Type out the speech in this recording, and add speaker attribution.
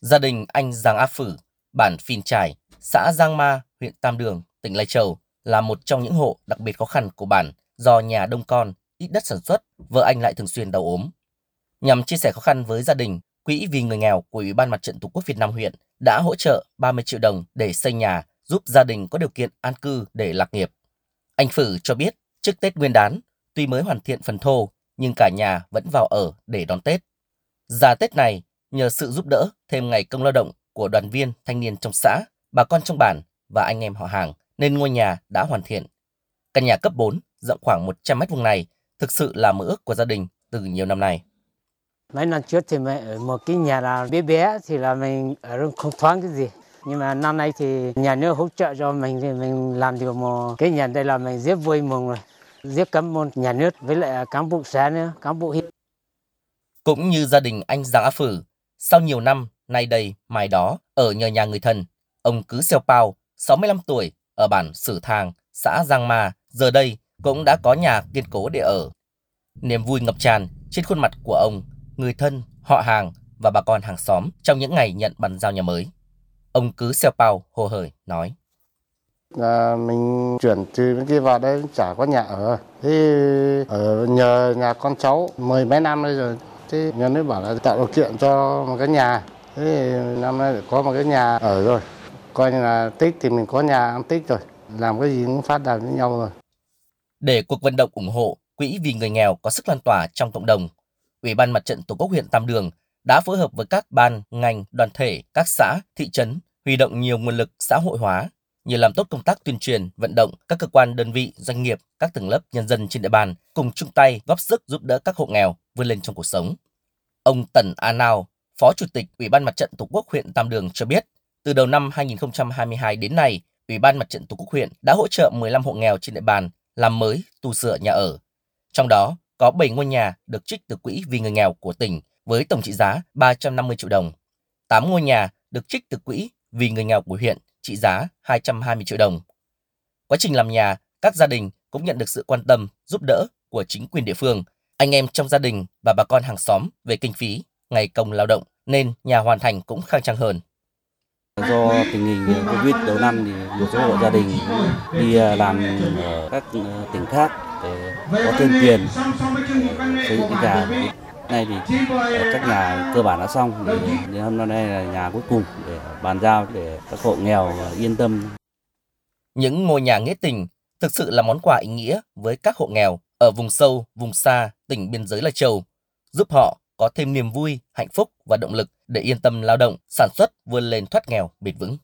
Speaker 1: Gia đình anh Giàng A Phử, bản Phìn Trải, xã Giang Ma, huyện Tam Đường, tỉnh Lai Châu là một trong những hộ đặc biệt khó khăn của bản do nhà đông con, ít đất sản xuất, vợ anh lại thường xuyên đau ốm. Nhằm chia sẻ khó khăn với gia đình, Quỹ vì người nghèo của Ủy ban Mặt trận Tổ quốc Việt Nam huyện đã hỗ trợ 30 triệu đồng để xây nhà, giúp gia đình có điều kiện an cư để lạc nghiệp. Anh Phử cho biết, trước Tết Nguyên đán, tuy mới hoàn thiện phần thô, nhưng cả nhà vẫn vào ở để đón Tết. Ra Tết này, nhờ sự giúp đỡ thêm ngày công lao động của đoàn viên thanh niên trong xã, bà con trong bản và anh em họ hàng, nên ngôi nhà đã hoàn thiện. Căn nhà cấp 4, rộng khoảng 100 mét vuông này, thực sự là mơ ước của gia đình từ nhiều năm nay.
Speaker 2: Mấy năm trước thì ở một cái nhà là bé bé thì là mình ở không thoáng cái gì. Nhưng mà năm nay thì nhà nước hỗ trợ cho mình thì mình làm được một cái nhà đây là mình rất vui mừng rồi. Rất cảm ơn nhà nước với lại cán bộ xã nữa, cán bộ huyện.
Speaker 1: Cũng như gia đình anh Giang Á Phử, sau nhiều năm nay đây mai đó ở nhờ nhà người thân, ông cứ xeo pao, 65 tuổi, ở bản Sử Thàng, xã Giang Ma, giờ đây cũng đã có nhà kiên cố để ở. Niềm vui ngập tràn trên khuôn mặt của ông, người thân, họ hàng và bà con hàng xóm trong những ngày nhận bàn giao nhà mới. Ông cứ xeo pao hồ hởi nói.
Speaker 3: À, mình chuyển từ bên kia vào đây chả có nhà ở. Thế ở nhờ nhà con cháu mười mấy năm đây rồi. Thế nhà nước bảo là tạo điều kiện cho một cái nhà. Thế năm nay có một cái nhà ở rồi. Coi như là tích thì mình có nhà ăn tích rồi. Làm cái gì cũng phát đạt với nhau rồi.
Speaker 1: Để cuộc vận động ủng hộ Quỹ vì người nghèo có sức lan tỏa trong cộng đồng, Ủy ban Mặt trận Tổ quốc huyện Tam Đường đã phối hợp với các ban, ngành, đoàn thể, các xã, thị trấn huy động nhiều nguồn lực xã hội hóa như làm tốt công tác tuyên truyền, vận động các cơ quan đơn vị, doanh nghiệp, các tầng lớp nhân dân trên địa bàn cùng chung tay góp sức giúp đỡ các hộ nghèo vươn lên trong cuộc sống. Ông Tần A Nào, Phó Chủ tịch Ủy ban Mặt trận Tổ quốc huyện Tam Đường cho biết, từ đầu năm 2022 đến nay, Ủy ban Mặt trận Tổ quốc huyện đã hỗ trợ 15 hộ nghèo trên địa bàn làm mới, tu sửa nhà ở. Trong đó, có 7 ngôi nhà được trích từ quỹ vì người nghèo của tỉnh với tổng trị giá 350 triệu đồng. 8 ngôi nhà được trích từ quỹ vì người nghèo của huyện trị giá 220 triệu đồng. Quá trình làm nhà, các gia đình cũng nhận được sự quan tâm, giúp đỡ của chính quyền địa phương, anh em trong gia đình và bà con hàng xóm về kinh phí, ngày công lao động nên nhà hoàn thành cũng khang trang hơn.
Speaker 4: Do tình hình Covid đầu năm thì một số hộ gia đình đi à, làm ở các à, tỉnh khác để có thêm tiền xây dựng cái nhà. Nay thì các nhà cơ bản đã xong thì hôm nay là nhà cuối cùng để bàn giao để các hộ nghèo yên tâm.
Speaker 1: Những ngôi nhà nghĩa tình thực sự là món quà ý nghĩa với các hộ nghèo ở vùng sâu, vùng xa, tỉnh biên giới Lai Châu, giúp họ có thêm niềm vui, hạnh phúc và động lực để yên tâm lao động, sản xuất vươn lên thoát nghèo bền vững.